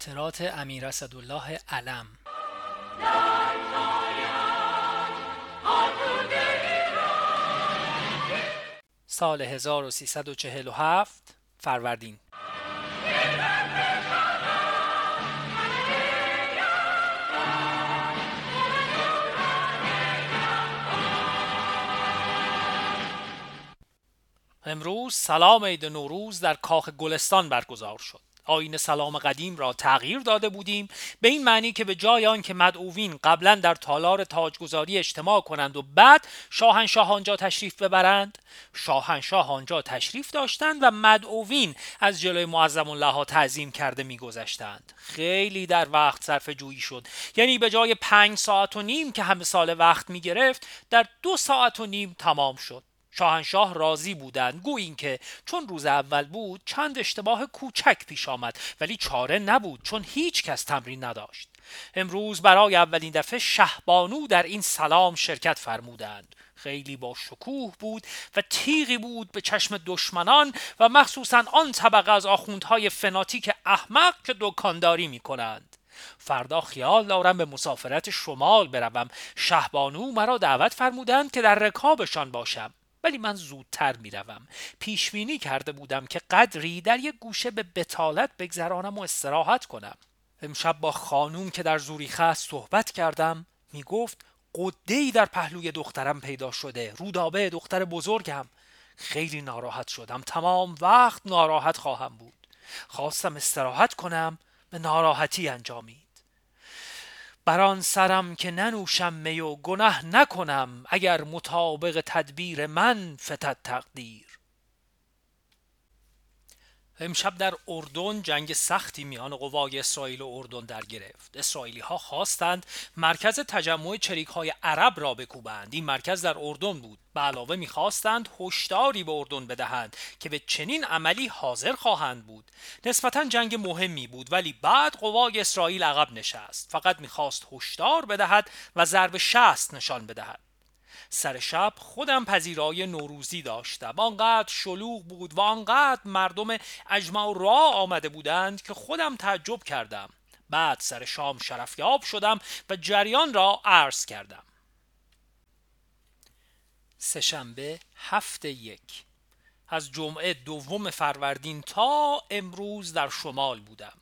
خاطرات امیر اسدالله علم. سال 1347 فروردین. امروز سلام عید نوروز در کاخ گلستان برگزار شد. آین سلام قدیم را تغییر داده بودیم به این معنی که به جای آن که مدعوین قبلا در تالار تاجگذاری اجتماع کنند و بعد شاهنشاه آنجا تشریف ببرند شاهنشاه آنجا تشریف داشتند و مدعوین از جلوی معظم الله ها تعظیم کرده میگذشتند. خیلی در وقت صرف جویی شد. یعنی به جای پنج ساعت و نیم که همه سال وقت می گرفت در دو ساعت و نیم تمام شد. شاهنشاه راضی بودند. گویی اینکه چون روز اول بود چند اشتباه کوچک پیش آمد ولی چاره نبود چون هیچ کس تمرین نداشت. امروز برای اولین دفعه شهبانو در این سلام شرکت فرمودند. خیلی با شکوه بود و تیغی بود به چشم دشمنان و مخصوصا آن طبقه از آخوندهای فناتیک احمق که دکانداری می کنند فردا خیال دارم به مسافرت شمال بروم. شهبانو مرا دعوت فرمودند که در رکابشان باشم. ولی من زودتر می‌روم. پیش بینی کرده بودم که قدری در یک گوشه به بتالت بگذرانم و استراحت کنم. امشب با خانوم که در زوریخه است صحبت کردم. می‌گفت قده در پهلوی دخترم پیدا شده. رودابه دختر بزرگم. خیلی ناراحت شدم. تمام وقت ناراحت خواهم بود. خواستم استراحت کنم. به ناراحتی انجامید. بر آن سرم که ننوشم می و گنه نکنم اگر مطابق تدبیر من فتد تقدیر. امشب در اردن جنگ سختی میان قوای اسرائیل و اردن در گرفت. اسرائیلی ها خواستند مرکز تجمع چریک های عرب را بکوبند. این مرکز در اردن بود. به علاوه می‌خواستند هشداری به اردن بدهند که به چنین عملی حاضر خواهند بود. نسبتا جنگ مهمی بود ولی بعد قوای اسرائیل عقب نشست. فقط می‌خواست هشدار بدهد و ضرب شست نشان بدهد. سر شب خودم پذیرای نوروزی داشتم. آنقدر شلوغ بود و آنقدر مردم اجمع را آمده بودند که خودم تعجب کردم. بعد سر شام شرفیاب شدم و جریان را عرض کردم. سهشنبه هفته یک. از جمعه دوم فروردین تا امروز در شمال بودم.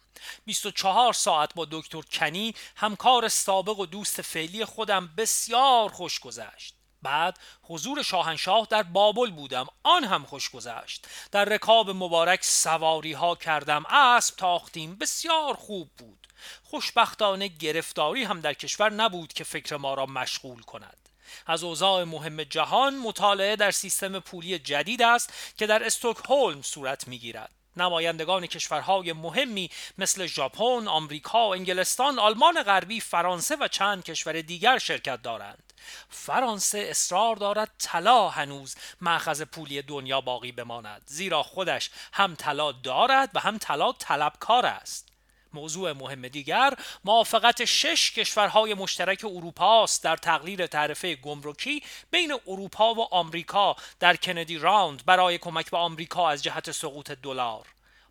24 ساعت با دکتر کنی همکار سابق و دوست فعلی خودم بسیار خوش گذشت. بعد حضور شاهنشاه در بابل بودم. آن هم خوش گذشت. در رکاب مبارک سواری ها کردم. اسب تاختیم. بسیار خوب بود. خوشبختانه گرفتاری هم در کشور نبود که فکر ما را مشغول کند. از اوضاع مهم جهان مطالعه در سیستم پولی جدید است که در استکهلم صورت می‌گیرد. نمایندگان کشورهای مهمی مثل ژاپن، آمریکا، انگلستان، آلمان غربی، فرانسه و چند کشور دیگر شرکت دارند. فرانسه اصرار دارد طلا هنوز معخذ پولی دنیا باقی بماند زیرا خودش هم طلا دارد و هم طلا طلبکار است. موضوع مهم دیگر موافقت شش کشورهای مشترک اروپا است در تقلیل تعرفه گمرکی بین اروپا و آمریکا در کندی راوند برای کمک به آمریکا از جهت سقوط دلار.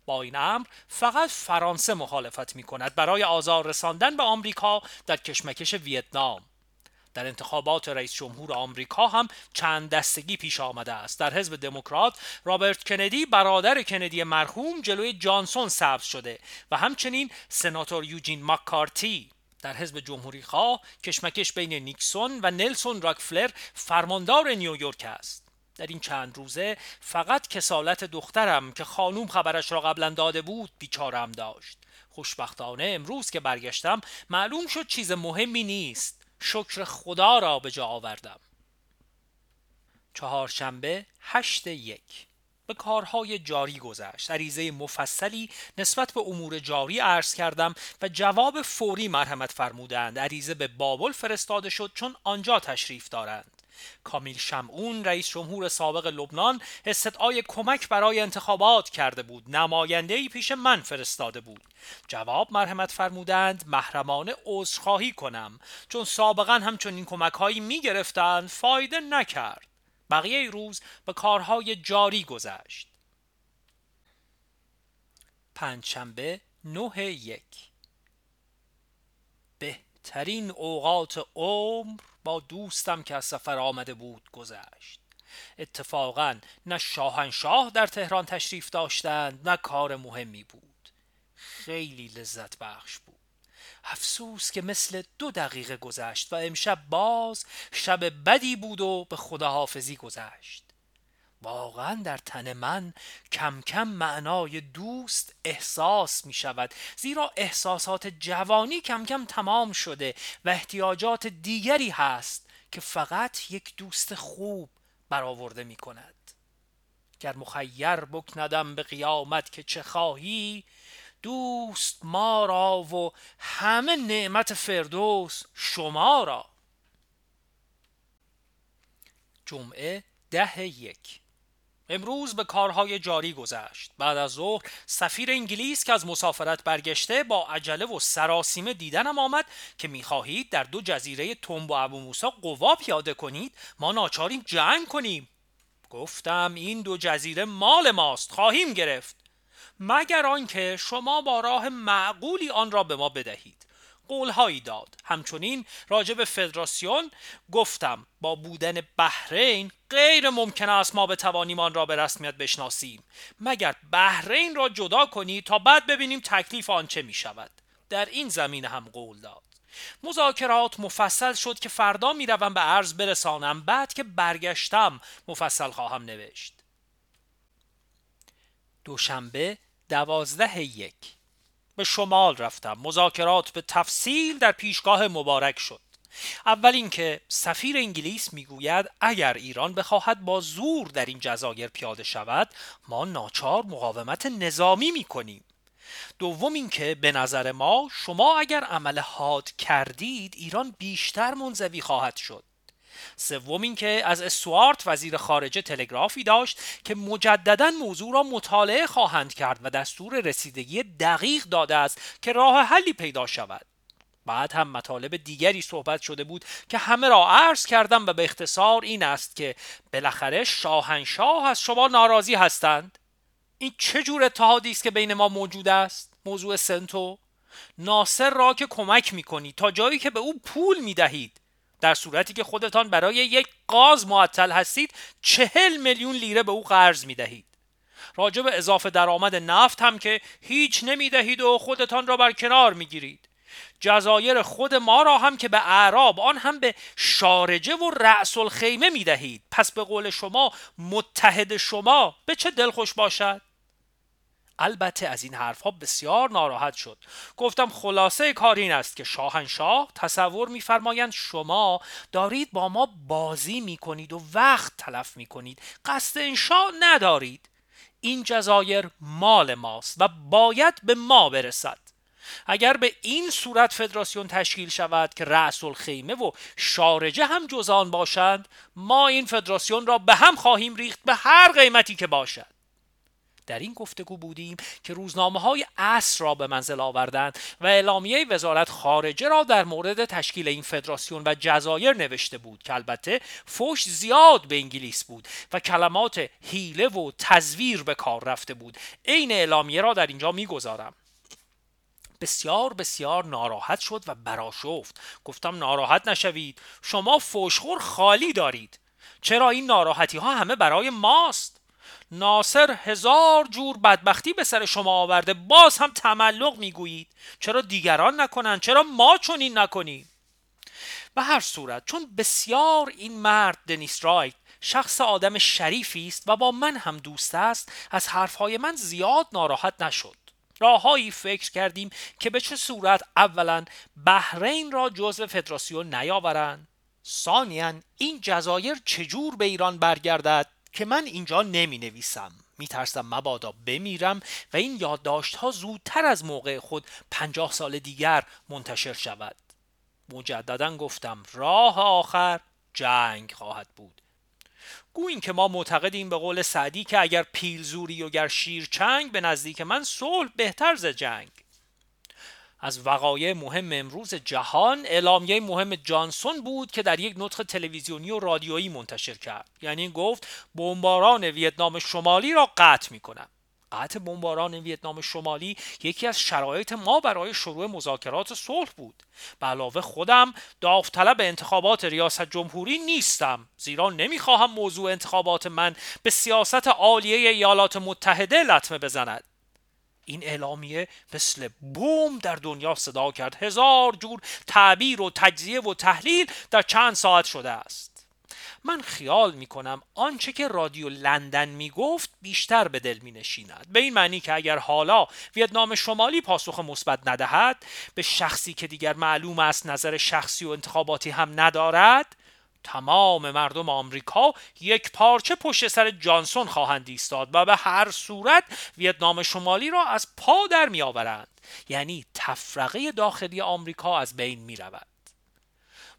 با این امر فقط فرانسه مخالفت می کند برای آزار رساندن به آمریکا در کشمکش ویتنام. در انتخابات رئیس جمهور آمریکا هم چند دستگی پیش آمده است. در حزب دموکرات رابرت کندی برادر کندی مرحوم جلوی جانسون سبز شده و همچنین سناتور یوجین مکارتی. در حزب جمهوری خواه کشمکش بین نیکسون و نلسون راکفلر فرماندار نیویورک است. در این چند روزه فقط کسالت دخترم که خانوم خبرش را قبلا داده بود بیچارم داشت. خوشبختانه امروز که برگشتم معلوم شد چیز مهمی نیست. شکر خدا را به جا آوردم. چهارشنبه هشت یک. به کارهای جاری گذشت. عریضه مفصلی نسبت به امور جاری عرض کردم و جواب فوری مرحمت فرمودند. عریضه به بابل فرستاده شد چون آنجا تشریف دارند. کامیل شمعون رئیس جمهور سابق لبنان استدعای کمک برای انتخابات کرده بود. نماینده ای پیش من فرستاده بود. جواب مرحمت فرمودند محرمانه عذرخواهی کنم. چون سابقا همچون این کمک هایی می گرفتند فایده نکرد. بقیه روز به کارهای جاری گذشت. پنجشنبه نه یک. بهترین اوقات عمر با دوستم که از سفر آمده بود گذشت. اتفاقا نه شاهنشاه در تهران تشریف داشتند نه کار مهمی بود. خیلی لذت بخش بود. افسوس که مثل دو دقیقه گذشت و امشب باز شب بدی بود و به خداحافظی گذشت. واقعا در تن من کم کم معنای دوست احساس می شود زیرا احساسات جوانی کم کم تمام شده و احتیاجات دیگری هست که فقط یک دوست خوب برآورده می کند گر مخیر بکندم به قیامت که چه خواهی دوست ما را و همه نعمت فردوس شما را. جمعه ده یک امروز به کارهای جاری گذشت. بعد از ظهر سفیر انگلیس که از مسافرت برگشته با عجله و سراسیمه دیدنم آمد که می‌خواهید در دو جزیره تنب و ابو موسا قوا پیاده کنید. ما ناچاریم جنگ کنیم. گفتم این دو جزیره مال ماست. خواهیم گرفت. مگر آنکه شما با راه معقولی آن را به ما بدهید. قولهایی داد. همچنین راجع به فدراسیون گفتم با بودن بحرین غیر ممکن است ما بتوانیم آن را به رسمیت بشناسیم. مگر بحرین را جدا کنی تا بعد ببینیم تکلیف آن چه می شود؟ در این زمین هم قول داد. مذاکرات مفصل شد که فردا می‌روم به عرض برسانم. بعد که برگشتم مفصل خواهم نوشت. دوشنبه دوازده یک. به شمال رفتم. مذاکرات به تفصیل در پیشگاه مبارک شد. اول اینکه سفیر انگلیس می‌گوید اگر ایران بخواهد با زور در این جزایر پیاده شود ما ناچار مقاومت نظامی می‌کنیم. دوم اینکه به نظر ما شما اگر عمل حاد کردید ایران بیشتر منزوی خواهد شد. سوم اینکه از اسوارت وزیر خارجه تلگرافی داشت که مجددا موضوع را مطالعه خواهند کرد و دستور رسیدگی دقیق داده است که راه حلی پیدا شود. بعد هم مطالب دیگری صحبت شده بود که همه را عرض کردم و به اختصار این است که بالاخره شاهنشاه از شما ناراضی هستند. این چه جور اتحادی است که بین ما موجود است؟ موضوع سنتو. ناصر را که کمک می‌کنید تا جایی که به او پول می‌دهید. در صورتی که خودتان برای یک قاز معطل هستید چهل میلیون لیره به او قرض می دهید راجع به اضافه درآمد نفت هم که هیچ نمی دهید و خودتان را بر کنار می گیرید جزایر خود ما را هم که به اعراب آن هم به شارجه و رأس الخیمه می دهید پس به قول شما متحد شما به چه دلخوش باشد؟ البته از این حرفها بسیار ناراحت شد. گفتم خلاصه کار این است که شاهنشاه تصور میفرمایند شما دارید با ما بازی می‌کنید و وقت تلف می‌کنید. قصد انشا ندارید. این جزایر مال ماست و باید به ما برسد. اگر به این صورت فدراسیون تشکیل شود که رأس الخیمه و شارجه هم جزان باشند ما این فدراسیون را به هم خواهیم ریخت به هر قیمتی که باشد. در این گفتگو بودیم که روزنامه های اصر را به منزل آوردند و اعلامیه وزارت خارجه را در مورد تشکیل این فدراسیون و جزایر نوشته بود که البته فوش زیاد به انگلیس بود و کلمات حیله و تزویر به کار رفته بود. عین اعلامیه را در اینجا می‌گذارم. بسیار بسیار ناراحت شد و براشفت گفتم ناراحت نشوید. شما فوشخور خالی دارید. چرا این ناراحتی ها همه برای ماست؟ ناصر هزار جور بدبختی به سر شما آورده. باز هم تملق می‌گویید. چرا دیگران نکنند چرا ما چنین نکنیم؟ به هر صورت چون بسیار این مرد دنیس رایت شخص آدم شریفی است و با من هم دوست است از حرفهای من زیاد ناراحت نشد. راههایی فکر کردیم که به چه صورت اولا بحرین را جزو فدراسیون نیاورند. ثانیا این جزایر چجور به ایران برگردد؟ که من اینجا نمی نویسم می ترسم مبادا بمیرم و این یادداشت ها زودتر از موقع خود پنجاه سال دیگر منتشر شود. مجددا گفتم راه آخر جنگ خواهد بود. گوییم که ما معتقدیم به قول سعدی که اگر پیلزوری و گر شیرچنگ به نزدیک من صلح بهتر ز جنگ. از وقایع مهم امروز جهان اعلامیه مهم جانسون بود که در یک نطق تلویزیونی و رادیویی منتشر کرد. یعنی گفت بمباران ویتنام شمالی را قطع می کنم قطع بمباران ویتنام شمالی یکی از شرایط ما برای شروع مذاکرات صلح بود. به علاوه خودم داوطلب انتخابات ریاست جمهوری نیستم. زیرا نمی‌خواهم موضوع انتخابات من به سیاست عالیه ایالات متحده لطمه بزند. این اعلامیه مثل بوم در دنیا صدا کرد. هزار جور تعبیر و تجزیه و تحلیل در چند ساعت شده است. من خیال می کنم آنچه که رادیو لندن می گفت بیشتر به دل می نشیند به این معنی که اگر حالا ویتنام شمالی پاسخ مثبت ندهد به شخصی که دیگر معلوم است نظر شخصی و انتخاباتی هم ندارد تمام مردم آمریکا یک پارچه پشت سر جانسون خواهند ایستاد و به هر صورت ویتنام شمالی را از پا در می آورند یعنی تفرقه داخلی آمریکا از بین می رود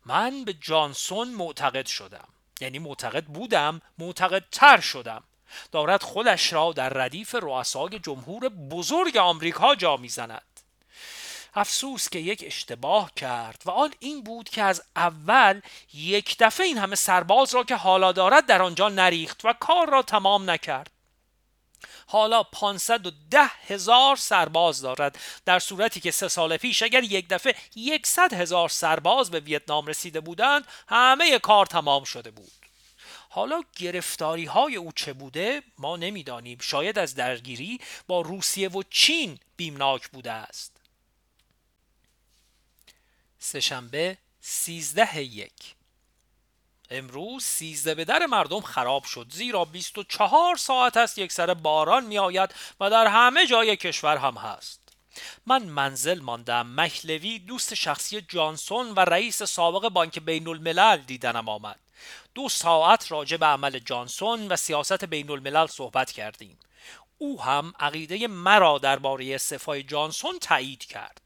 من به جانسون معتقد شدم. یعنی معتقد بودم معتقد تر شدم. دارد خودش را در ردیف رؤسای جمهور بزرگ آمریکا جا می‌زند. افسوس که یک اشتباه کرد و آن این بود که از اول یک دفعه این همه سرباز را که حالا دارد در آنجا نریخت و کار را تمام نکرد. حالا 510 هزار سرباز دارد. در صورتی که سه سال پیش اگر یک دفعه 100 هزار سرباز به ویتنام رسیده بودند همه کار تمام شده بود. حالا گرفتاری های او چه بوده؟ ما نمی‌دانیم. شاید از درگیری با روسیه و چین بیمناک بوده است. سهشنبه سیزده یک. امروز سیزده به در مردم خراب شد. زیرا 24 ساعت است یک سر باران می آید و در همه جای کشور هم هست. من منزل ماندم. مکلوی دوست شخصی جانسون و رئیس سابق بانک بین الملل دیدنم آمد. دو ساعت راجع به عمل جانسون و سیاست بین الملل صحبت کردیم. او هم عقیده مرا درباره استعفای جانسون تایید کرد.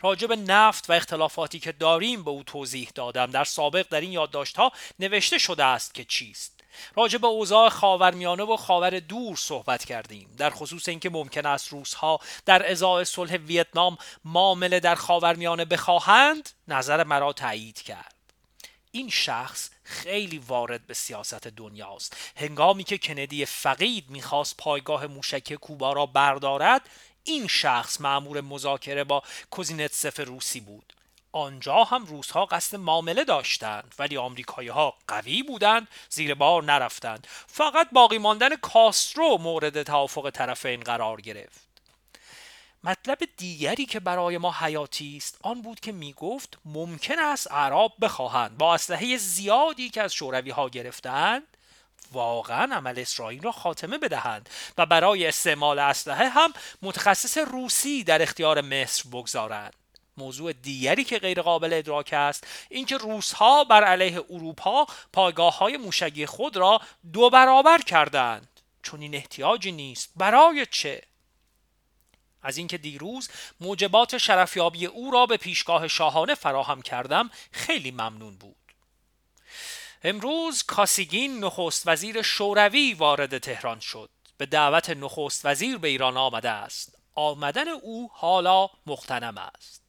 راجب نفت و اختلافاتی که داریم به او توضیح دادم. در سابق در این یادداشت ها نوشته شده است که چیست. راجع به اوضاع خاورمیانه و خاور دور صحبت کردیم. در خصوص اینکه ممکن است روزها در ازای صلح ویتنام معامله در خاورمیانه بخواهند نظر مرا تایید کرد. این شخص خیلی وارد به سیاست دنیاست هنگامی که کندی فقید می‌خواست پایگاه موشک کوبا را بردارد این شخص معمور مذاکره با کوزینتسف روسی بود. آنجا هم روزها قصد معامله داشتند ولی آمریکایی ها قوی بودند زیر بار نرفتند. فقط باقی ماندن کاسترو مورد توافق طرفین قرار گرفت. مطلب دیگری که برای ما حیاتی است آن بود که می گفت ممکن است اعراب بخواهند. با اسلحه زیادی که از شوروی ها گرفتند واقعا عمل اسرائیل را خاتمه بدهند و برای استعمال اسلحه هم متخصص روسی در اختیار مصر بگذارند. موضوع دیگری که غیر قابل ادراک است اینکه روسها بر علیه اروپا پایگاه های موشگی خود را دو برابر کردند. چون این احتیاجی نیست. برای چه؟ از اینکه دیروز موجبات شرفیابی او را به پیشگاه شاهانه فراهم کردم خیلی ممنون بود. امروز کاسیگین نخست وزیر شوروی وارد تهران شد. به دعوت نخست وزیر به ایران آمده است. آمدن او حالا مختنم است.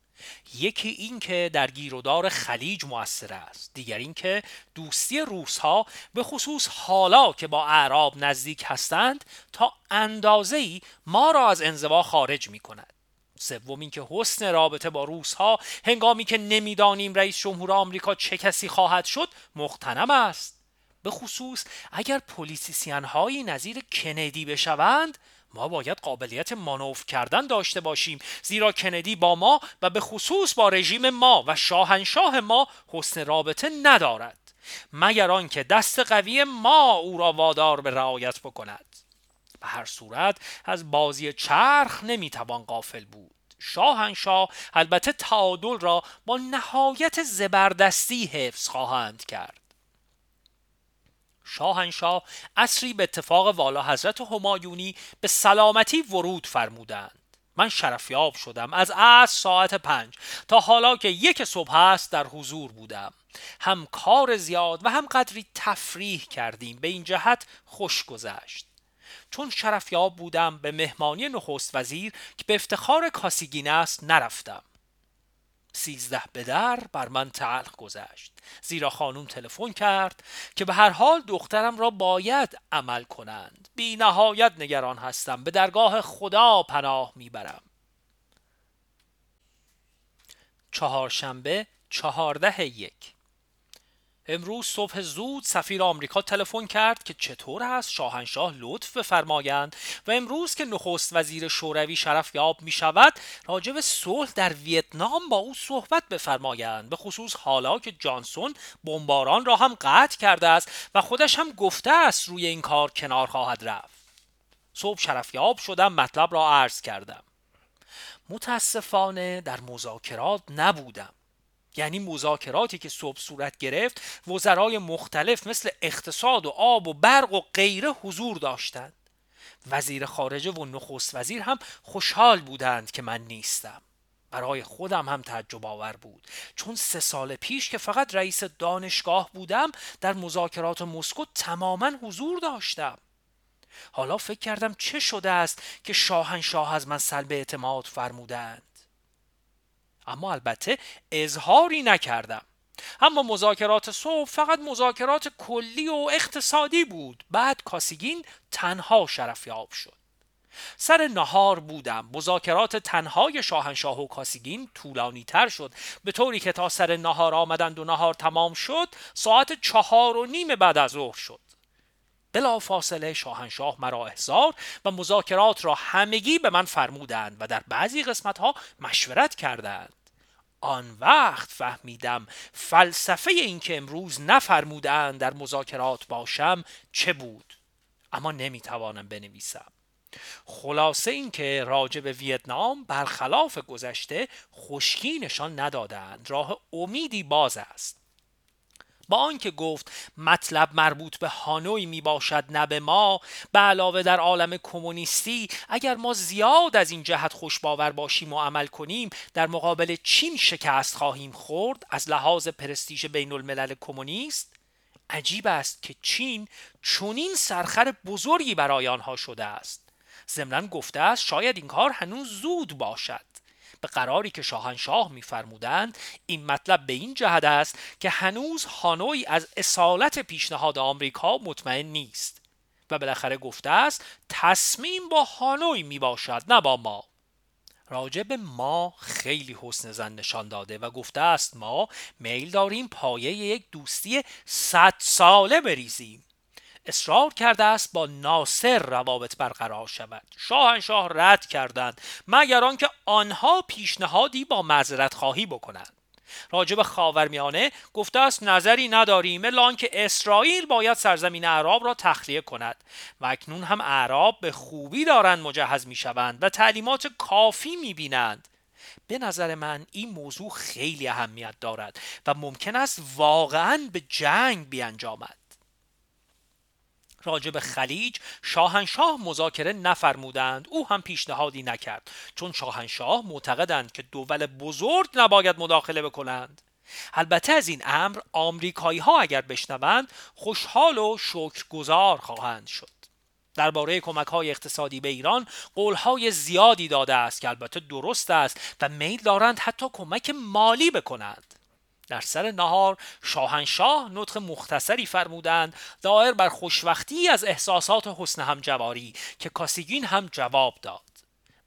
یکی این که در گیرودار خلیج موثر است. دیگر این که دوستی روس ها به خصوص حالا که با اعراب نزدیک هستند تا اندازه ای ما را از انزوا خارج می کند سوم اینکه حسن رابطه با روس ها هنگامی که نمی‌دانیم رئیس جمهور آمریکا چه کسی خواهد شد مختنم است. به خصوص اگر پلیتیسیان هایی نظیر کندی بشوند ما باید قابلیت مانوف کردن داشته باشیم. زیرا کندی با ما و به خصوص با رژیم ما و شاهنشاه ما حسن رابطه ندارد. مگر آنکه دست قوی ما او را وادار به رعایت بکند. به هر صورت از بازی چرخ نمی‌توان قافل بود. شاهنشاه البته تعادل را با نهایت زبردستی حفظ خواهند کرد. شاهنشاه اصری به اتفاق والا حضرت همایونی به سلامتی ورود فرمودند. من شرفیاب شدم از عصر ساعت پنج تا حالا که یک صبح است در حضور بودم. هم کار زیاد و هم قدری تفریح کردیم. به این جهت خوش گذشت. چون شرفیاب بودم به مهمانی نخست وزیر که به افتخار کاسیگین است نرفتم. سیزده به در بر من تلخ گذشت. زیرا خانوم تلفن کرد که به هر حال دخترم را باید عمل کنند. بی نهایت نگران هستم. به درگاه خدا پناه می‌برم چهارشنبه چهارده یک. امروز صبح زود سفیر آمریکا تلفن کرد که چطور است شاهنشاه لطف بفرمایند و امروز که نخست وزیر شوروی شرف یاب می شود راجب صلح در ویتنام با او صحبت بفرمایند به خصوص حالا که جانسون بمباران را هم قطع کرده است و خودش هم گفته است روی این کار کنار خواهد رفت. صبح شرف یاب شدم مطلب را عرض کردم. متاسفانه در مذاکرات نبودم. یعنی مذاکراتی که صبح صورت گرفت وزرای مختلف مثل اقتصاد و آب و برق و غیره حضور داشتند. وزیر خارجه و نخست وزیر هم خوشحال بودند که من نیستم. برای خودم هم تعجب آور بود. چون سه سال پیش که فقط رئیس دانشگاه بودم در مذاکرات مسکو تماما حضور داشتم. حالا فکر کردم چه شده است که شاهنشاه از من سلب اعتماد فرمودند. اما البته اظهاری نکردم. اما مذاکرات صبح فقط مذاکرات کلی و اقتصادی بود. بعد کاسیگین تنها شرفیاب شد. سر نهار بودم. مذاکرات تنهای شاهنشاه و کاسیگین طولانی تر شد. به طوری که تا سر نهار آمدند و نهار تمام شد ساعت چهار و نیم بعد از ظهر شد. بلا فاصله شاهنشاه مرا احضار و مذاکرات را همگی به من فرمودند و در بعضی قسمت ها مشورت کردند. آن وقت فهمیدم فلسفه این که امروز نفرمودند در مذاکرات باشم چه بود. اما نمی‌توانم بنویسم. خلاصه این که راجع به ویتنام برخلاف گذشته خشکی نشان ندادند راه امیدی باز است. با آنکه گفت مطلب مربوط به هانوی می باشد نه به ما به علاوه در عالم کمونیستی اگر ما زیاد از این جهت خوشباور باشیم و عمل کنیم در مقابل چین شکست خواهیم خورد از لحاظ پرستیژ بین الملل کمونیست؟ عجیب است که چین چنین سرخر بزرگی برای آنها شده است. ضمنا گفته است شاید این کار هنوز زود باشد. به قراری که شاهنشاه میفرمودند این مطلب به این جهت است که هنوز هانوی از اصالت پیشنهاد آمریکا مطمئن نیست و بالاخره گفته است تصمیم با هانوی می باشد نه با ما. راجع به ما خیلی حسن زن نشان داده و گفته است ما میل داریم پایه یک دوستی صد ساله بریزیم. اصرار کرده است با ناصر روابط برقرار شود. شاهنشاه رد کردند مگر آنکه آنها پیشنهادی با معذرت خواهی بکنند. راجب خاورمیانه گفته است نظری نداریم الا آنکه اسرائیل باید سرزمین اعراب را تخلیه کند و اکنون هم اعراب به خوبی دارند مجهز می‌شوند و تعلیمات کافی می‌بینند. به نظر من این موضوع خیلی اهمیت دارد و ممکن است واقعا به جنگ بیانجامد. راجب خلیج شاهنشاه مذاکره نفرمودند. او هم پیشنهادی نکرد. چون شاهنشاه معتقدند که دول بزرگ نباید مداخله بکنند. البته از این امر آمریکایی ها اگر بشنوند خوشحال و شکرگزار خواهند شد. درباره کمک های اقتصادی به ایران قول های زیادی داده است که البته درست است و میل دارند حتی کمک مالی بکنند. در سر نهار شاهنشاه نطق مختصری فرمودند دایر بر خوشوقتی از احساسات حسن همجواری که کاسیگین هم جواب داد.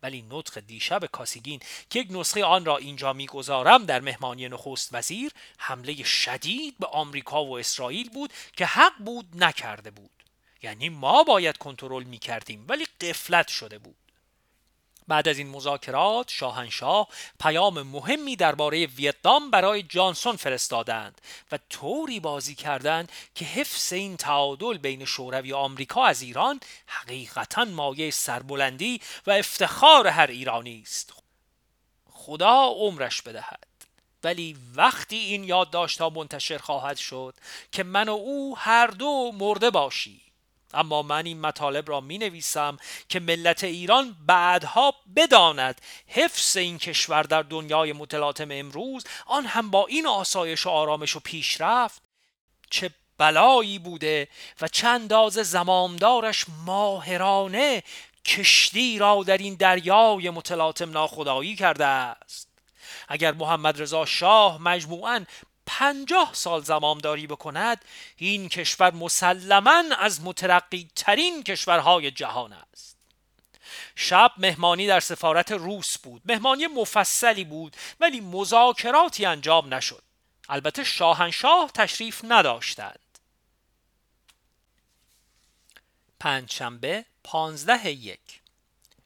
ولی نطق دیشب کاسیگین که یک نسخه آن را اینجا می‌گذارم در مهمانی نخست وزیر حمله شدید به آمریکا و اسرائیل بود که حق بود نکرده بود. یعنی ما باید کنترل می‌کردیم ولی قفلت شده بود. بعد از این مذاکرات شاهنشاه پیام مهمی درباره ویتنام برای جانسون فرستادند و طوری بازی کردند که حفظ این تعادل بین شوروی و آمریکا از ایران حقیقتا مایه سربلندی و افتخار هر ایرانی است. خدا عمرش بدهد. ولی وقتی این یادداشت ها منتشر خواهد شد که من و او هر دو مرده باشی اما من این مطالب را می نویسم که ملت ایران بعدها بداند حفظ این کشور در دنیای متلاطم امروز آن هم با این آسایش و آرامش و پیشرفت چه بلایی بوده و چند انداز زمامدارش ماهرانه کشتی را در این دریای متلاطم ناخدایی کرده است. اگر محمد رضا شاه مجموعاً پنجاه سال زمامداری بکند این کشور مسلما از مترقی ترین کشورهای جهان است. شب مهمانی در سفارت روس بود. مهمانی مفصلی بود ولی مذاکراتی انجام نشد. البته شاهنشاه تشریف نداشتند. پنجشنبه پانزده یک.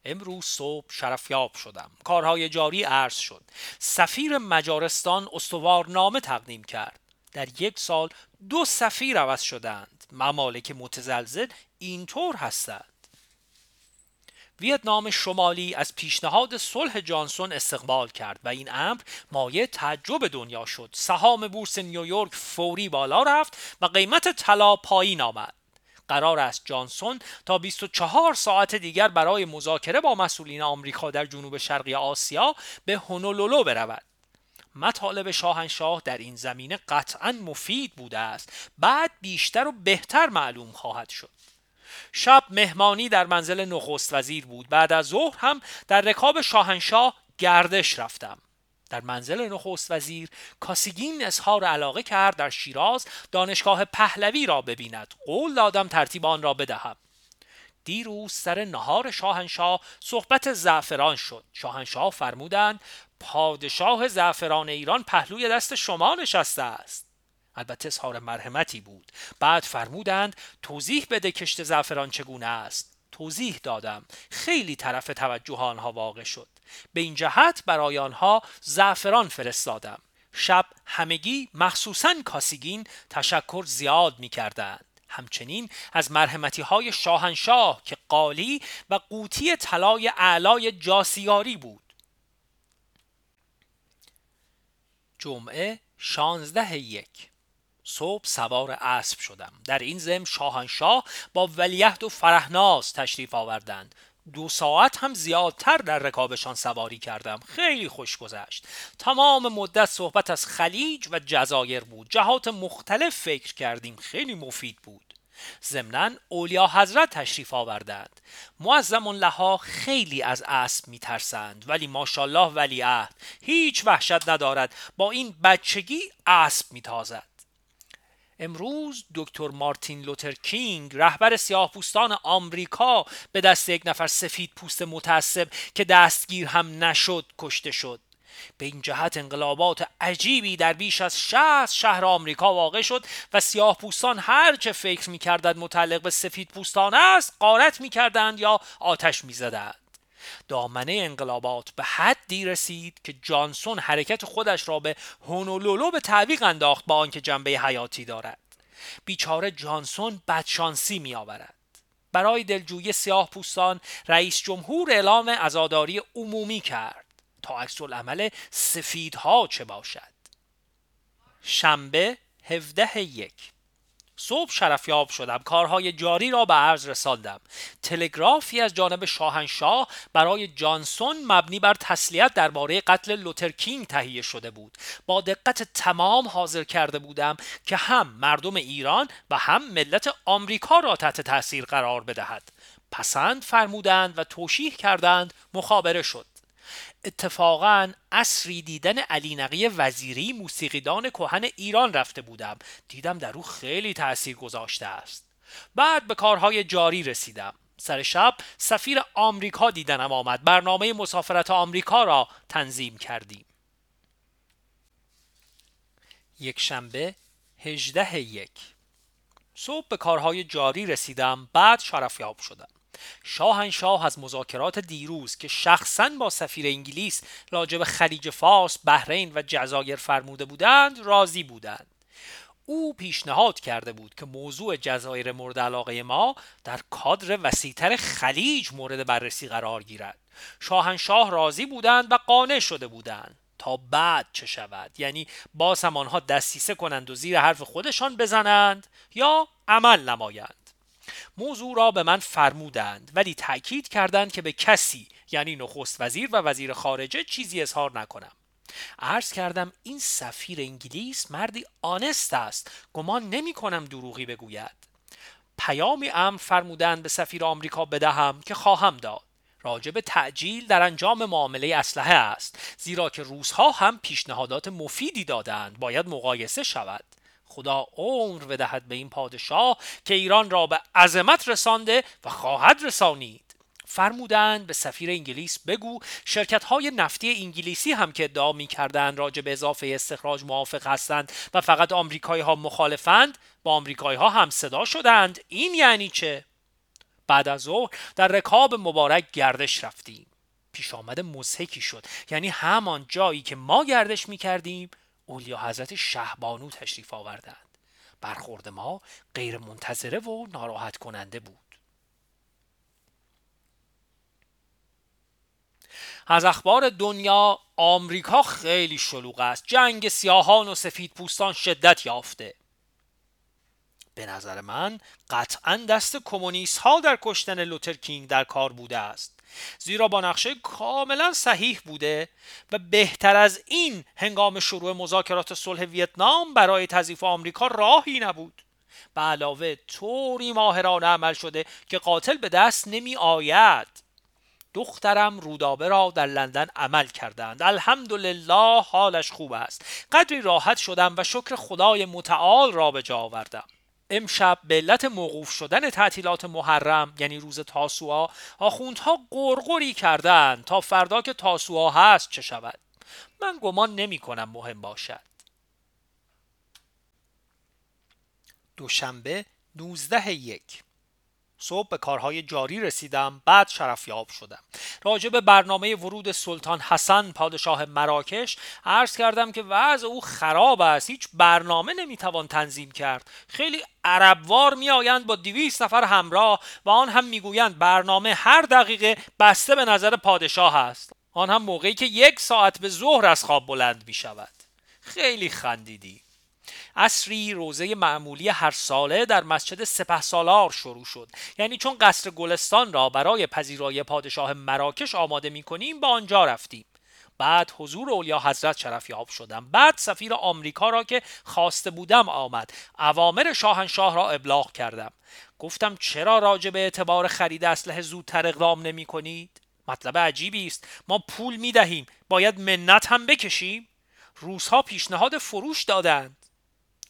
امروز صبح شرفیاب شدم. کارهای جاری عرض شد. سفیر مجارستان استوارنامه تقدیم کرد. در یک سال دو سفیر عوض شدند. ممالک متزلزل اینطور هستند. ویتنام شمالی از پیشنهاد صلح جانسون استقبال کرد و این امر مایه تعجب دنیا شد. سهام بورس نیویورک فوری بالا رفت و قیمت طلا پایین آمد. قرار است جانسون تا 24 ساعت دیگر برای مذاکره با مسئولین آمریکا در جنوب شرقی آسیا به هونولولو برود. مطالب شاهنشاه در این زمینه قطعا مفید بوده است. بعد بیشتر و بهتر معلوم خواهد شد. شب مهمانی در منزل نخست وزیر بود. بعد از ظهر هم در رکاب شاهنشاه گردش رفتم. در منزل نخست وزیر کاسیگین اظهار علاقه کرد در شیراز دانشگاه پهلوی را ببیند. قول دادم ترتیب آن را بدهم. دیروز سر نهار شاهنشاه صحبت زعفران شد. شاهنشاه فرمودند پادشاه زعفران ایران پهلوی دست شما نشسته است. البته اظهار مرحمتی بود. بعد فرمودند توضیح بده کشت زعفران چگونه است. توضیح دادم. خیلی طرف توجه آنها واقع شد. به این جهت برای آنها زعفران فرستادم. شب همگی مخصوصا کاسیگین تشکر زیاد می کردند همچنین از مرحمتی های شاهنشاه که قالی و قوطی طلای اعلای جاسیاری بود. جمعه شانزده یک. صبح سوار اسب شدم. در این زم شاهنشاه با ولیهد و فرهناز تشریف آوردند. دو ساعت هم زیادتر در رکابشان سواری کردم. خیلی خوش گذشت. تمام مدت صحبت از خلیج و جزایر بود. جهات مختلف فکر کردیم. خیلی مفید بود. ضمنا اولیا حضرت تشریف آوردند. معظم لها خیلی از اسب میترسند ولی ماشاءالله ولی عهد هیچ وحشت ندارد. با این بچگی اسب میتازد. امروز دکتر مارتین لوتر کینگ رهبر سیاهپوستان آمریکا به دست یک نفر سفید پوست متعصب که دستگیر هم نشد کشته شد به این جهت انقلابات عجیبی در بیش از 60 شهر آمریکا واقع شد و سیاه پوستان هر چه فکر می کردند متعلق به سفید پوستان است قارت می کردند یا آتش می زدند. دامنه انقلابات به حدی رسید که جانسون حرکت خودش را به هونولولو به تعویق انداخت با آنکه جنبه حیاتی دارد. بیچاره جانسون بدشانسی می آورد برای دلجویی سیاه پوستان رئیس جمهور اعلام ازاداری عمومی کرد تا عکس العمل سفیدها چه باشد. شنبه 17 یک. صبح شرفیاب شدم. کارهای جاری را به عرض رساندم. تلگرافی از جانب شاهنشاه برای جانسون مبنی بر تسلیت درباره قتل لوترکینگ تهیه شده بود. با دقت تمام حاضر کرده بودم که هم مردم ایران و هم ملت آمریکا را تحت تاثیر قرار بدهد. پسند فرمودند و توشیح کردند مخابره شد. اتفاقا اصری دیدن علی نقی وزیری موسیقیدان کهن ایران رفته بودم. دیدم در او خیلی تاثیر گذاشته است. بعد به کارهای جاری رسیدم. سر شب سفیر آمریکا دیدنم آمد. برنامه مسافرت آمریکا را تنظیم کردیم. یک شنبه هجده یک. صبح به کارهای جاری رسیدم. بعد شرفیاب شدم. شاهنشاه از مذاکرات دیروز که شخصا با سفیر انگلیس راجب خلیج فارس، بحرین و جزایر فرموده بودند راضی بودند. او پیشنهاد کرده بود که موضوع جزایر مورد علاقه ما در کادر وسیعتر خلیج مورد بررسی قرار گیرد. شاهنشاه راضی بودند و قانع شده بودند تا بعد چه شود. یعنی باز هم آنها دستیسه کنند و زیر حرف خودشان بزنند یا عمل نمایند. موضوع را به من فرمودند ولی تاکید کردند که به کسی یعنی نخست وزیر و وزیر خارجه چیزی اظهار نکنم. عرض کردم این سفیر انگلیس مردی آنست است. گمان نمی کنم دروغی بگوید. پیامی امر فرمودند به سفیر آمریکا بدهم که خواهم داد. راجب تعجیل در انجام معامله اسلحه است زیرا که روزها هم پیشنهادات مفیدی دادند باید مقایسه شود. خدا عمر بدهد به این پادشاه که ایران را به عظمت رسانده و خواهد رسانید. فرمودند به سفیر انگلیس بگو شرکت های نفتی انگلیسی هم که ادعا می کردند راجع به اضافه استخراج موافق هستند و فقط آمریکایی ها مخالفند با آمریکایی ها هم صدا شدند. این یعنی چه؟ بعد از ظهر در رکاب مبارک گردش رفتیم. پیش آمد مزهکی شد. یعنی همان جایی که ما گردش می کردیم اولیا حضرت شهبانو تشریف آوردند. برخورد ما غیر منتظره و ناراحت کننده بود. از اخبار دنیا آمریکا خیلی شلوغ است. جنگ سیاهان و سفید پوستان شدت یافته. به نظر من قطعا دست کمونیست ها در کشتن لوتر کینگ در کار بوده است. زیرا با نقشه کاملا صحیح بوده و بهتر از این هنگام شروع مذاکرات صلح ویتنام برای تضعیف آمریکا راهی نبود. به علاوه طوری ماهرانه عمل شده که قاتل به دست نمی آید. دخترم رودابه را در لندن عمل کردند. الحمدلله حالش خوب است. قدری راحت شدم و شکر خدای متعال را به جا آوردم. امشب به علت موقوف شدن تعطیلات محرم یعنی روز تاسوعا آخوندها قرقری کردند تا فردا که تاسوعا هست چه شود. من گمان نمی کنم مهم باشد. دوشنبه 19 یک. صبح به کارهای جاری رسیدم بعد شرفیاب شدم. راجع به برنامه ورود سلطان حسن پادشاه مراکش عرض کردم که وضع او خراب است هیچ برنامه نمی‌توان تنظیم کرد. خیلی عربوار میآیند با دویست نفر همراه و آن هم می‌گویند برنامه هر دقیقه بسته به نظر پادشاه است. آن هم موقعی که یک ساعت به ظهر از خواب بلند می شود خیلی خندیدی. اصری روزه معمولی هر ساله در مسجد سپه سالار شروع شد. یعنی چون قصر گلستان را برای پذیرایی پادشاه مراکش آماده می کنیم به آنجا رفتیم. بعد حضور اولیا حضرت شرف یاب شدم. بعد سفیر آمریکا را که خواسته بودم آمد. اوامر شاهنشاه را ابلاغ کردم. گفتم چرا راجع به اعتبار خرید اسلحه زودتر اقدام نمی کنید مطلب عجیبی است. ما پول می دهیم باید منت هم بکشیم. روزها پیشنهاد فروش دادند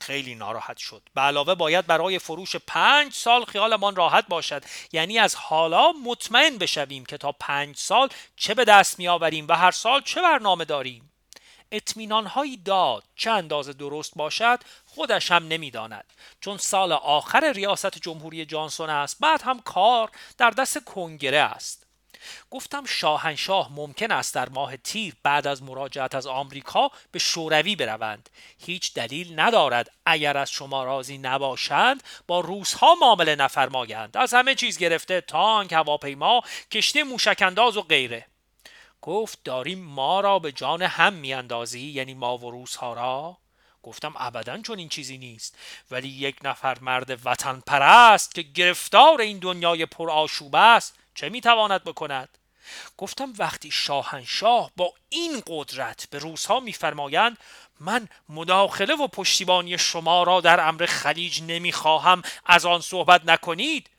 خیلی ناراحت شد. به علاوه باید برای فروش پنج سال خیالمان راحت باشد. یعنی از حالا مطمئن بشویم که تا پنج سال چه به دست می آوریم و هر سال چه برنامه داریم. اطمینان هایی داد چه اندازه درست باشد خودش هم نمی‌داند. چون سال آخر ریاست جمهوری جانسون است بعد هم کار در دست کنگره است. گفتم شاهنشاه ممکن است در ماه تیر بعد از مراجعت از آمریکا به شوروی بروند. هیچ دلیل ندارد اگر از شما راضی نباشند با روسها معامله نفرمایند. از همه چیز گرفته تانک هواپیما کشتی موشکانداز و غیره. گفت داریم ما را به جان هم میاندازی یعنی ما و روسها را؟ گفتم ابدا چون این چیزی نیست. ولی یک نفر مرد وطن پرست که گرفتار این دنیای پر آشوب است چه می‌تواند بکند؟ گفتم وقتی شاهنشاه با این قدرت به روزها میفرمایند من مداخله و پشتیبانی شما را در امر خلیج نمی‌خواهم. از آن صحبت نکنید.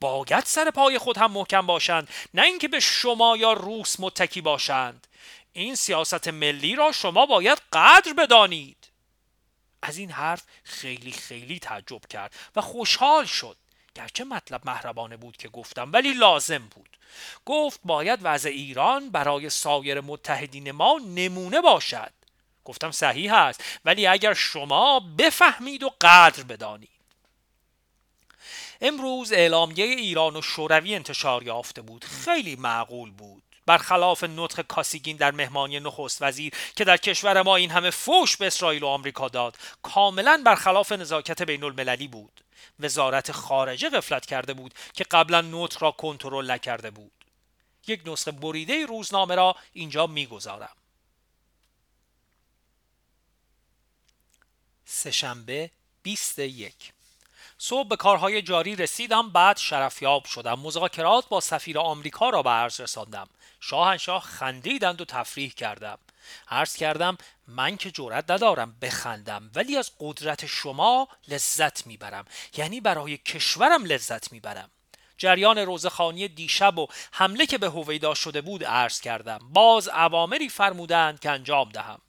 باید سر پای خود هم محکم باشند نه اینکه به شما یا روس متکی باشند. این سیاست ملی را شما باید قدر بدانید. از این حرف خیلی خیلی تعجب کرد و خوشحال شد. گرچه مطلب محربانه بود که گفتم ولی لازم بود. گفت باید وضع ایران برای سایر متحدین ما نمونه باشد. گفتم صحیح است ولی اگر شما بفهمید و قدر بدانید. امروز اعلامیه ایران و شوروی انتشار یافته بود. خیلی معقول بود. برخلاف نطق کاسیگین در مهمانی نخست وزیر که در کشور ما این همه فوش به اسرائیل و آمریکا داد کاملا برخلاف نزاکت بین المللی بود. وزارت خارجه غفلت کرده بود که قبلا نوت را کنترل نکرده بود. یک نسخه بریده روزنامه را اینجا می‌گذارم. سهشنبه 21 صبح به کارهای جاری رسیدم بعد شرفیاب شدم. مذاکرات با سفیر آمریکا را به عرض رساندم. شاهنشاه خندیدند و تفریح کردم. عرض کردم من که جرأت ندارم بخندم ولی از قدرت شما لذت می‌برم. یعنی برای کشورم لذت می‌برم. جریان روزخانی دیشب و حمله که به هویدا شده بود عرض کردم. باز عوامری فرمودند که انجام دهم.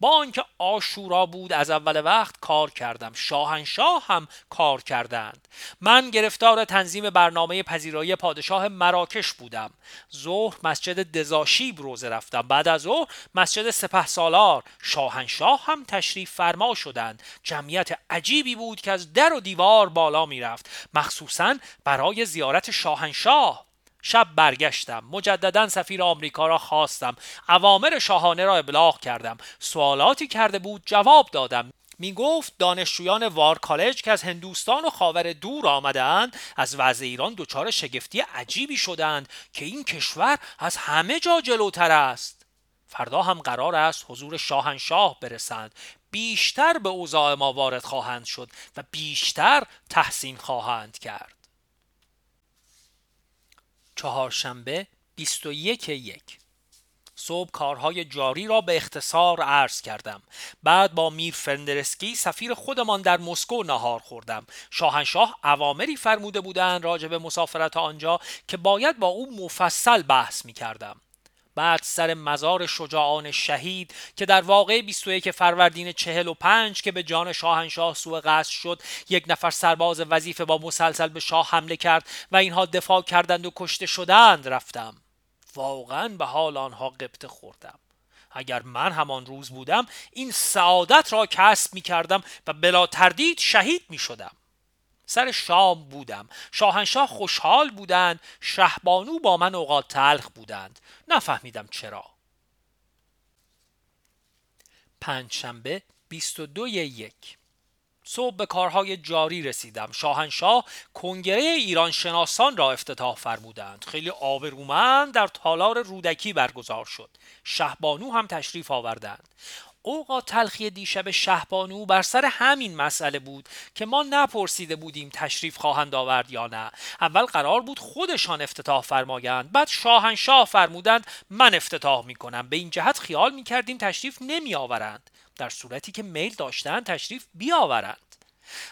با آنکه آشورا بود از اول وقت کار کردم. شاهنشاه هم کار کردند. من گرفتار تنظیم برنامه پذیرایی پادشاه مراکش بودم. ظهر مسجد دزاشیب روزه رفتم. بعد از ظهر مسجد سپه سالار شاهنشاه هم تشریف فرما شدند. جمعیت عجیبی بود که از در و دیوار بالا می‌رفت. مخصوصا برای زیارت شاهنشاه. شب برگشتم. مجددا سفیر آمریکا را خواستم. اوامر شاهانه را ابلاغ کردم. سوالاتی کرده بود جواب دادم. می گفت دانشجویان وار کالج که از هندوستان و خاور دور آمدند از وضع ایران دچار شگفتی عجیبی شدند که این کشور از همه جا جلوتر است. فردا هم قرار است حضور شاهنشاه برسند. بیشتر به اوضاع ما وارد خواهند شد و بیشتر تحسین خواهند کرد. چهارشنبه 21 یک صبح کارهای جاری را به اختصار عرض کردم. بعد با میر فندرسکی سفیر خودمان در مسکو نهار خوردم. شاهنشاه اوامری فرموده بودند راجع به مسافرت آنجا که باید با او مفصل بحث می کردم بعد سر مزار شجاعان شهید که در واقع 21 فروردین 45 که به جان شاهنشاه سوء قصد شد یک نفر سرباز وظیفه با مسلسل به شاه حمله کرد و اینها دفاع کردند و کشته شدند رفتم. واقعا به حال آنها قبطه خوردم. اگر من همان روز بودم این سعادت را کسب می کردم و بلا تردید شهید می شدم سر شام بودم. شاهنشاه خوشحال بودند شهبانو با من اوقات تلخ بودند. نفهمیدم چرا. پنجشنبه 22 یک. صبح به کارهای جاری رسیدم. شاهنشاه کنگره ایران شناسان را افتتاح فرمودند. خیلی آبرومند در تالار رودکی برگزار شد. شهبانو هم تشریف آوردند. اوقات تلخی دیشب شهبانو بر سر همین مسئله بود که ما نپرسیده بودیم تشریف خواهند آورد یا نه. اول قرار بود خودشان افتتاح فرمایند بعد شاهنشاه فرمودند من افتتاح می‌کنم. به این جهت خیال می‌کردیم تشریف نمی آورند در صورتی که میل داشتن تشریف بیاورند.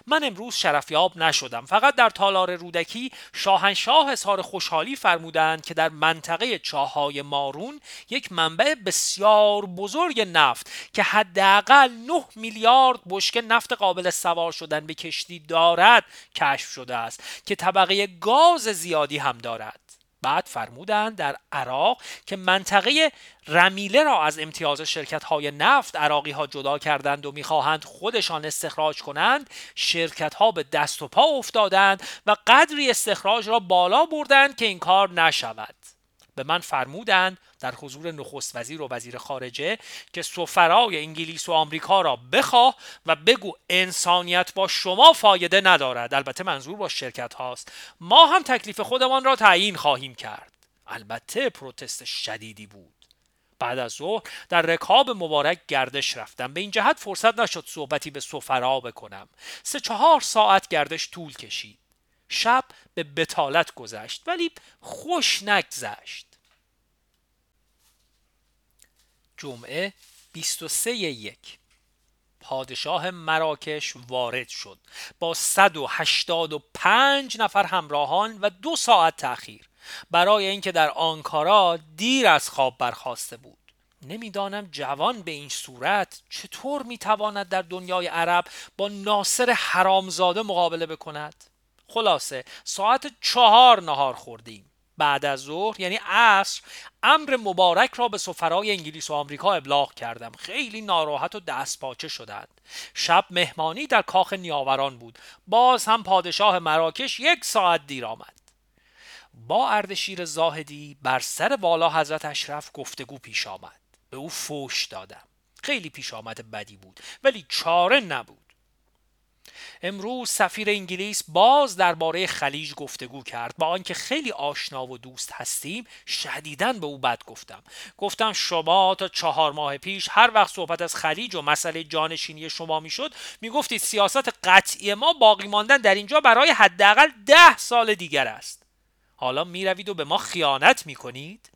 من امروز شرفیاب نشدم. فقط در تالار رودکی شاهنشاه اظهار خوشحالی فرمودند که در منطقه چاهای مارون یک منبع بسیار بزرگ نفت که حداقل 9 میلیارد بشکه نفت قابل سوار شدن به کشتی دارد کشف شده است که طبقه گاز زیادی هم دارد. بعد فرمودند در عراق که منطقه رمیله را از امتیاز شرکت های نفت عراقی ها جدا کردند و می‌خواهند خودشان استخراج کنند شرکت ها به دست و پا افتادند و قدری استخراج را بالا بردند که این کار نشود. به من فرمودند در حضور نخست وزیر و وزیر خارجه که سفرای انگلیس و آمریکا را بخواه و بگو انسانیت با شما فایده ندارد. البته منظور با شرکت هاست. ما هم تکلیف خودمان را تعیین خواهیم کرد. البته پروتست شدیدی بود. بعد از ظهر در رکاب مبارک گردش رفتم. به این جهت فرصت نشد صحبتی به سفرا بکنم. سه چهار ساعت گردش طول کشید. شب به بتالت گذشت ولی خوش نگذشت جمعه 23 یک پادشاه مراکش وارد شد. با 185 نفر همراهان و دو ساعت تأخیر. برای اینکه در آنکارا دیر از خواب برخواسته بود. نمی‌دانم جوان به این صورت چطور می‌تواند در دنیای عرب با ناصر حرامزاده مقابله بکند. خلاصه. ساعت چهار نهار خوردیم. بعد از ظهر یعنی عصر امر مبارک را به سفرای انگلیس و آمریکا ابلاغ کردم. خیلی ناراحت و دست پاچه شدند. شب مهمانی در کاخ نیاوران بود. باز هم پادشاه مراکش یک ساعت دیر آمد. با اردشیر زاهدی بر سر والا حضرت اشرف گفتگو پیش آمد. به او فوش دادم. خیلی پیش آمد بدی بود. ولی چاره نبود. امروز سفیر انگلیس باز درباره خلیج گفتگو کرد. با آنکه خیلی آشنا و دوست هستیم شدیدا به او بد گفتم. گفتم شما تا چهار ماه پیش هر وقت صحبت از خلیج و مسئله جانشینی شما می‌شد می‌گفتید سیاست قطعی ما باقی ماندن در اینجا برای حداقل ده سال دیگر است. حالا می‌روید و به ما خیانت می‌کنید؟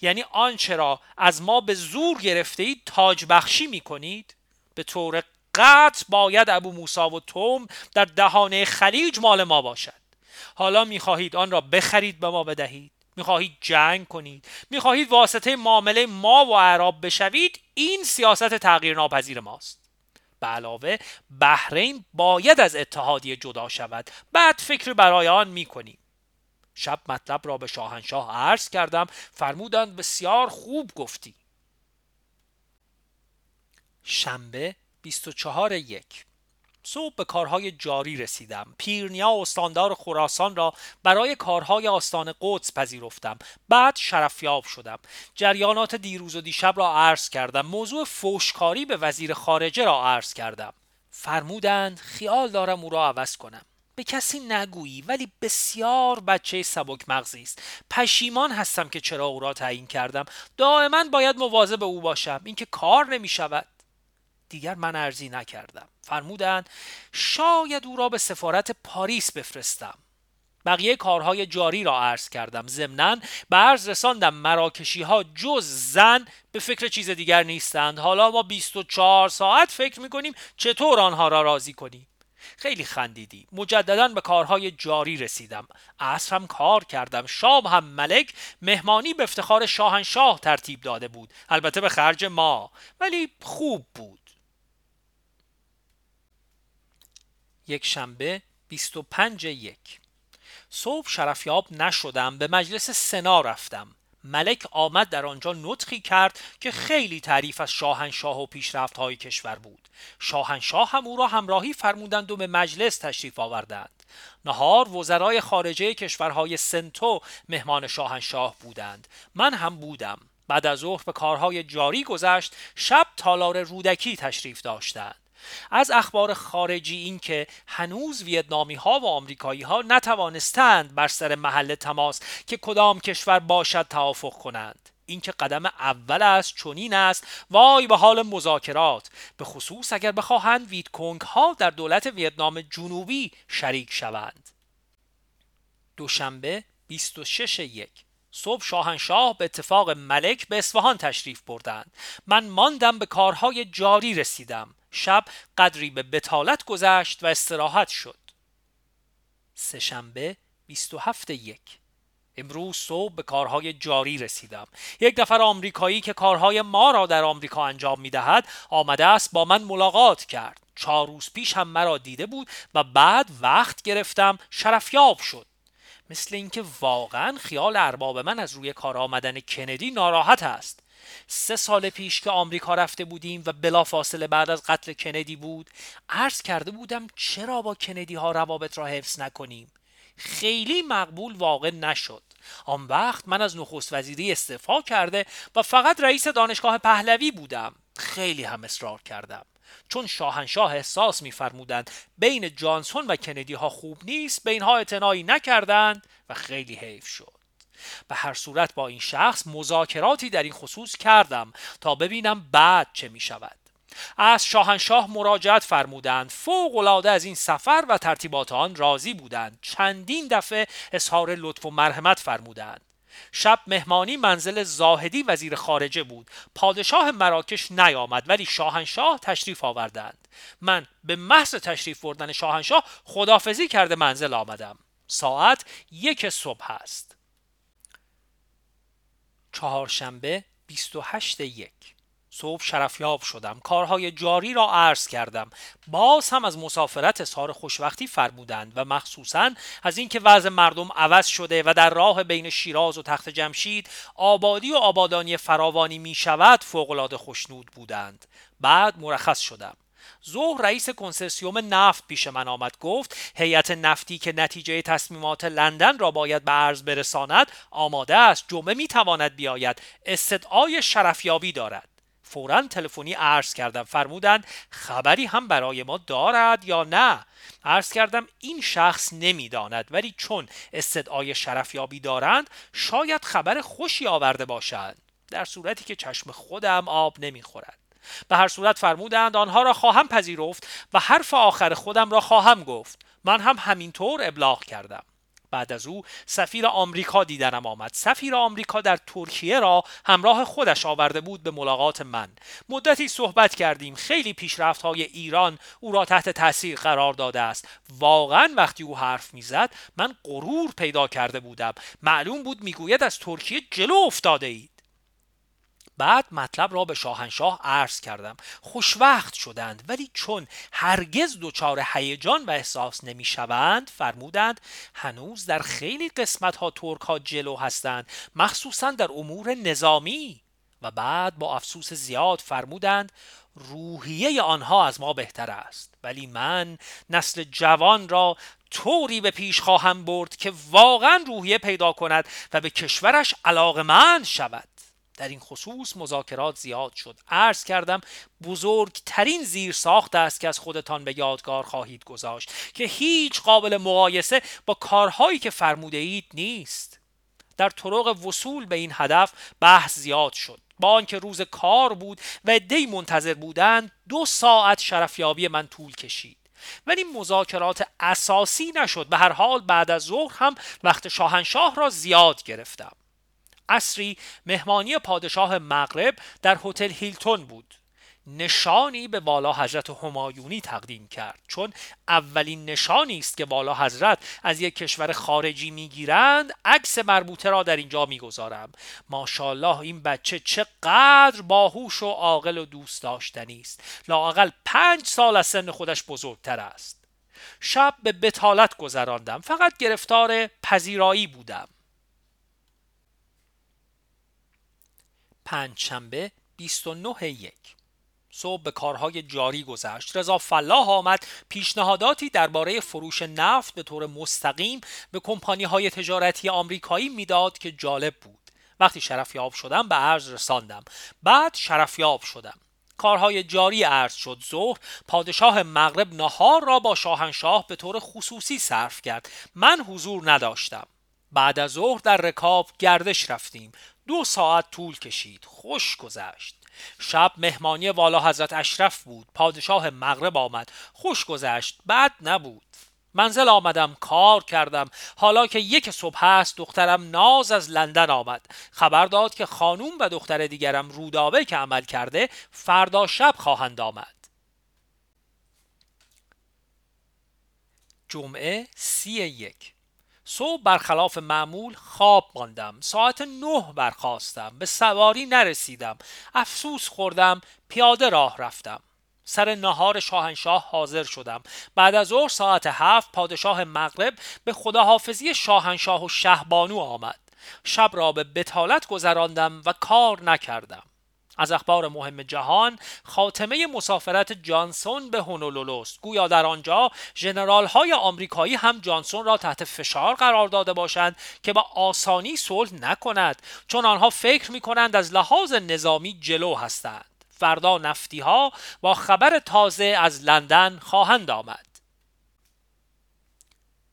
یعنی آنچه را از ما به زور گرفته اید تاج بخشی می‌کنید؟ به طور قطع باید ابو موسا و توم در دهانه خلیج مال ما باشد. حالا می‌خواهید آن را بخرید به ما بدهید. می‌خواهید جنگ کنید. می‌خواهید واسطه معامله ما و عرب بشوید. این سیاست تغییر ناپذیر ماست. به علاوه بحرین باید از اتحادیه جدا شود. بعد فکر برای آن می‌کنیم. شب مطلب را به شاهنشاه عرض کردم. فرمودند بسیار خوب گفتی. شنبه 24 یک. صبح به کارهای جاری رسیدم. پیرنیا و استاندار خراسان را برای کارهای آستان قدس پذیرفتم. بعد شرفیاب شدم. جریانات دیروز و دیشب را عرض کردم. موضوع فوشکاری به وزیر خارجه را عرض کردم. فرمودند خیال دارم او را عوض کنم. به کسی نگویی ولی بسیار بچه سبک مغزی است. پشیمان هستم که چرا او را تعیین کردم. دائما باید مواظب او باشم. اینکه کار نمی شود دیگر من ارزی نکردم. فرمودند شاید او را به سفارت پاریس بفرستم. بقیه کارهای جاری را عرض کردم. ضمنا به عرض رساندم مراکشی ها جز زن به فکر چیز دیگر نیستند. حالا ما 24 ساعت فکر می‌کنیم چطور آنها را راضی کنیم. خیلی خندیدی. مجددا به کارهای جاری رسیدم. عصر هم کار کردم. شام هم ملک مهمانی به افتخار شاهنشاه ترتیب داده بود. البته به خرج ما. ولی خوب بود. یک شنبه 25 یک. صبح شرفیاب نشدم به مجلس سنا رفتم. ملک آمد در آنجا نطخی کرد که خیلی تعریف از شاهنشاه و پیشرفت های کشور بود. شاهنشاه هم او را همراهی فرمودند و به مجلس تشریف آوردند. نهار وزرای خارجه کشورهای سنتو مهمان شاهنشاه بودند. من هم بودم. بعد از ظهر به کارهای جاری گذشت شب تالار رودکی تشریف داشتند. از اخبار خارجی این که هنوز ویتنامی ها و آمریکایی ها نتوانستند بر سر محل تماس که کدام کشور باشد توافق کنند. اینکه قدم اول است چنین است. وای به حال مذاکرات. به خصوص اگر بخواهند ویتکونگ ها در دولت ویتنام جنوبی شریک شوند. دوشنبه 26 یک. صبح شاهنشاه به اتفاق ملک به اصفهان تشریف بردند. من ماندم به کارهای جاری رسیدم. شب قدری به بتالت گذشت و استراحت شد. سهشنبه 27 یک. امروز صبح به کارهای جاری رسیدم. یک نفر آمریکایی که کارهای ما را در آمریکا انجام می دهد آمده است با من ملاقات کرد. چهار روز پیش هم مرا دیده بود و بعد وقت گرفتم شرفیاب شد. مثل اینکه واقعا خیال ارباب من از روی کار آمدن کندی ناراحت است. سه سال پیش که آمریکا رفته بودیم و بلافاصله بعد از قتل کندی بود عرض کرده بودم چرا با کندی ها روابط را حفظ نکنیم؟ خیلی مقبول واقع نشد. آن وقت من از نخست وزیری استعفا کرده و فقط رئیس دانشگاه پهلوی بودم. خیلی هم اصرار کردم. چون شاهنشاه احساس میفرمودند بین جانسون و کندی ها خوب نیست به اینها اعتنایی نکردند و خیلی حیف شد. به هر صورت با این شخص مذاکراتی در این خصوص کردم تا ببینم بعد چه می شود از شاهنشاه مراجعت فرمودند فوق العاده از این سفر و ترتیبات آن راضی بودند. چندین دفعه اظهار لطف و مرحمت فرمودند. شب مهمانی منزل زاهدی وزیر خارجه بود. پادشاه مراکش نیامد ولی شاهنشاه تشریف آوردند. من به محض تشریف بردن شاهنشاه خدافزی کرده منزل آمدم. ساعت یک صبح است. چهارشنبه 28 یک. صبح شرفیاب شدم. کارهای جاری را عرض کردم. باز هم از مسافرت اظهار خوشوقتی فرمودند و مخصوصا از اینکه وضع مردم عوض شده و در راه بین شیراز و تخت جمشید آبادی و آبادانی فراوانی می شود فوقالعاده خوشنود بودند. بعد مرخص شدم. ظهر رئیس کنسرسیوم نفت پیش من آمد گفت هیئت نفتی که نتیجه تصمیمات لندن را باید به عرض برساند آماده است جمعه می تواند بیاید استدعای شرفیابی دارد. فورا تلفنی عرض کردم فرمودند خبری هم برای ما دارد یا نه؟ عرض کردم این شخص نمی‌داند ولی چون استدعای شرفیابی دارند شاید خبر خوشی آورده باشند. در صورتی که چشم خودم آب نمی‌خورد. به هر صورت فرمودند آنها را خواهم پذیرفت و حرف آخر خودم را خواهم گفت. من هم همینطور ابلاغ کردم. بعد از او سفیر آمریکا دیدنم آمد. سفیر آمریکا در ترکیه را همراه خودش آورده بود به ملاقات من. مدتی صحبت کردیم. خیلی پیشرفت های ایران او را تحت تاثیر قرار داده است. واقعا وقتی او حرف می‌زد من غرور پیدا کرده بودم. معلوم بود می‌گوید از ترکیه جلو افتاده اید. بعد مطلب را به شاهنشاه عرض کردم. خوشوقت شدند ولی چون هرگز دچار هیجان و احساس نمی‌شوند فرمودند هنوز در خیلی قسمت ها ترک ها جلو هستند مخصوصا در امور نظامی. و بعد با افسوس زیاد فرمودند روحیه آنها از ما بهتر است. ولی من نسل جوان را طوری به پیش خواهم برد که واقعا روحیه پیدا کند و به کشورش علاقمند شود. در این خصوص مذاکرات زیاد شد. عرض کردم بزرگترین زیر ساخت است که از خودتان به یادگار خواهید گذاشت که هیچ قابل مقایسه با کارهایی که فرموده اید نیست. در طرق وصول به این هدف بحث زیاد شد. با آنکه روز کار بود و دی منتظر بودند دو ساعت شرفیابی من طول کشید. ولی مذاکرات اساسی نشد. به هر حال بعد از ظهر هم وقت شاهنشاه را زیاد گرفتم. عصری مهمانی پادشاه مغرب در هتل هیلتون بود. نشانی به والا حضرت همایونی تقدیم کرد. چون اولین نشانی است که والا حضرت از یک کشور خارجی می‌گیرند عکس مربوطه را در اینجا می‌گذارم. ماشاءالله این بچه چقدر باهوش و عاقل و دوست داشتنی است. لاقل پنج سال از سن خودش بزرگتر است. شب به بتالت گذراندم. فقط گرفتار پذیرایی بودم. پنجشنبه 29 یک. صبح به کارهای جاری گذشت. رضا فلاح آمد پیشنهاداتی درباره فروش نفت به طور مستقیم به کمپانی های تجارتی آمریکایی می‌داد که جالب بود. وقتی شرفیاب شدم به عرض رساندم. بعد شرفیاب شدم. کارهای جاری عرض شد. ظهر پادشاه مغرب نهار را با شاهنشاه به طور خصوصی صرف کرد. من حضور نداشتم. بعد از ظهر در رکاب گردش رفتیم. دو ساعت طول کشید. خوش گذشت. شب مهمانی والا حضرت اشرف بود. پادشاه مغرب آمد. خوش گذشت. بد نبود. منزل آمدم کار کردم. حالا که یک صبح است دخترم ناز از لندن آمد. خبر داد که خانوم و دختر دیگرم رودابه که عمل کرده فردا شب خواهند آمد. جمعه سی یک. صبح برخلاف معمول خواب ماندم. ساعت نه برخواستم به سواری نرسیدم. افسوس خوردم. پیاده راه رفتم. سر نهار شاهنشاه حاضر شدم. بعد از ظهر ساعت هفت پادشاه مغرب به خداحافظی شاهنشاه و شهبانو آمد. شب را به بتالت گذراندم و کار نکردم. از اخبار مهم جهان خاتمه مسافرت جانسون به هونولولوست گویا در آنجا ژنرال های آمریکایی هم جانسون را تحت فشار قرار داده باشند که با آسانی صلح نکند. چون آنها فکر می کنند از لحاظ نظامی جلو هستند. فردا نفتی ها با خبر تازه از لندن خواهند آمد.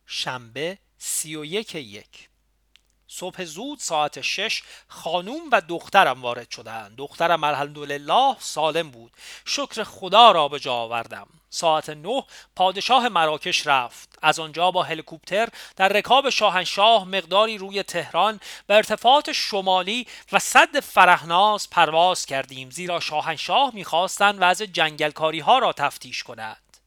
شنبه سی و یک یک. صبح زود ساعت شش خانوم و دخترم وارد شدند. دخترم الحمدلله سالم بود. شکر خدا را به جا آوردم. ساعت نه پادشاه مراکش رفت. از آنجا با هلیکوپتر در رکاب شاهنشاه مقداری روی تهران به ارتفاعات شمالی و صد فرهناز پرواز کردیم. زیرا شاهنشاه می‌خواستند وضع جنگلکاری ها را تفتیش کنند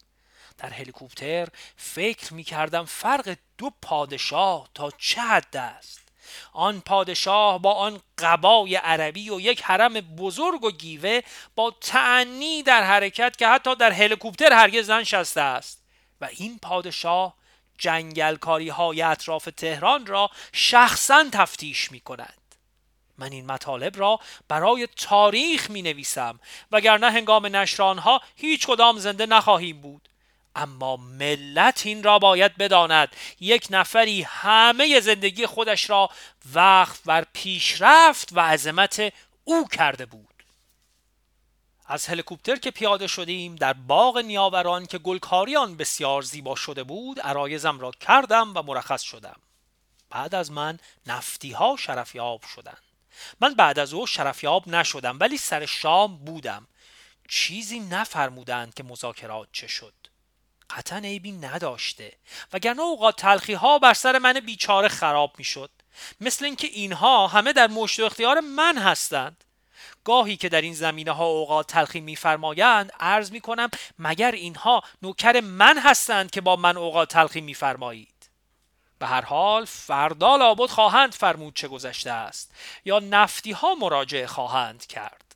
در هلیکوپتر فکر می کردم فرق دو پادشاه تا چه حد است. آن پادشاه با آن قبای عربی و یک حرم بزرگ و گیوه با تعنی در حرکت که حتی در هلیکوپتر هرگز ننشسته است. و این پادشاه جنگلکاری های اطراف تهران را شخصا تفتیش می کند من این مطالب را برای تاریخ می نویسم وگرنه هنگام نشرانها هیچ کدام زنده نخواهیم بود. اما ملت این را باید بداند. یک نفری همه زندگی خودش را وقف بر پیشرفت و عظمت او کرده بود. از هلیکوپتر که پیاده شدیم در باغ نیاوران که گلکاری آن بسیار زیبا شده بود عرایزم را کردم و مرخص شدم. بعد از من نفتی ها شرفیاب شدند. من بعد از او شرفیاب نشدم ولی سر شام بودم. چیزی نفرمودند که مذاکرات چه شد. قطعا عیبی نداشته. وگرنه اوقات تلخی ها بر سر من بیچاره خراب می‌شد. مثل اینکه اینها همه در مشت و اختیار من هستند. گاهی که در این زمینه ها اوقات تلخی میفرمایند عرض می کنم مگر اینها نوکر من هستند که با من اوقات تلخی میفرمایید؟ به هر حال فردا لابد خواهند فرمود چه گذشته است یا نفتی ها مراجعه خواهند کرد.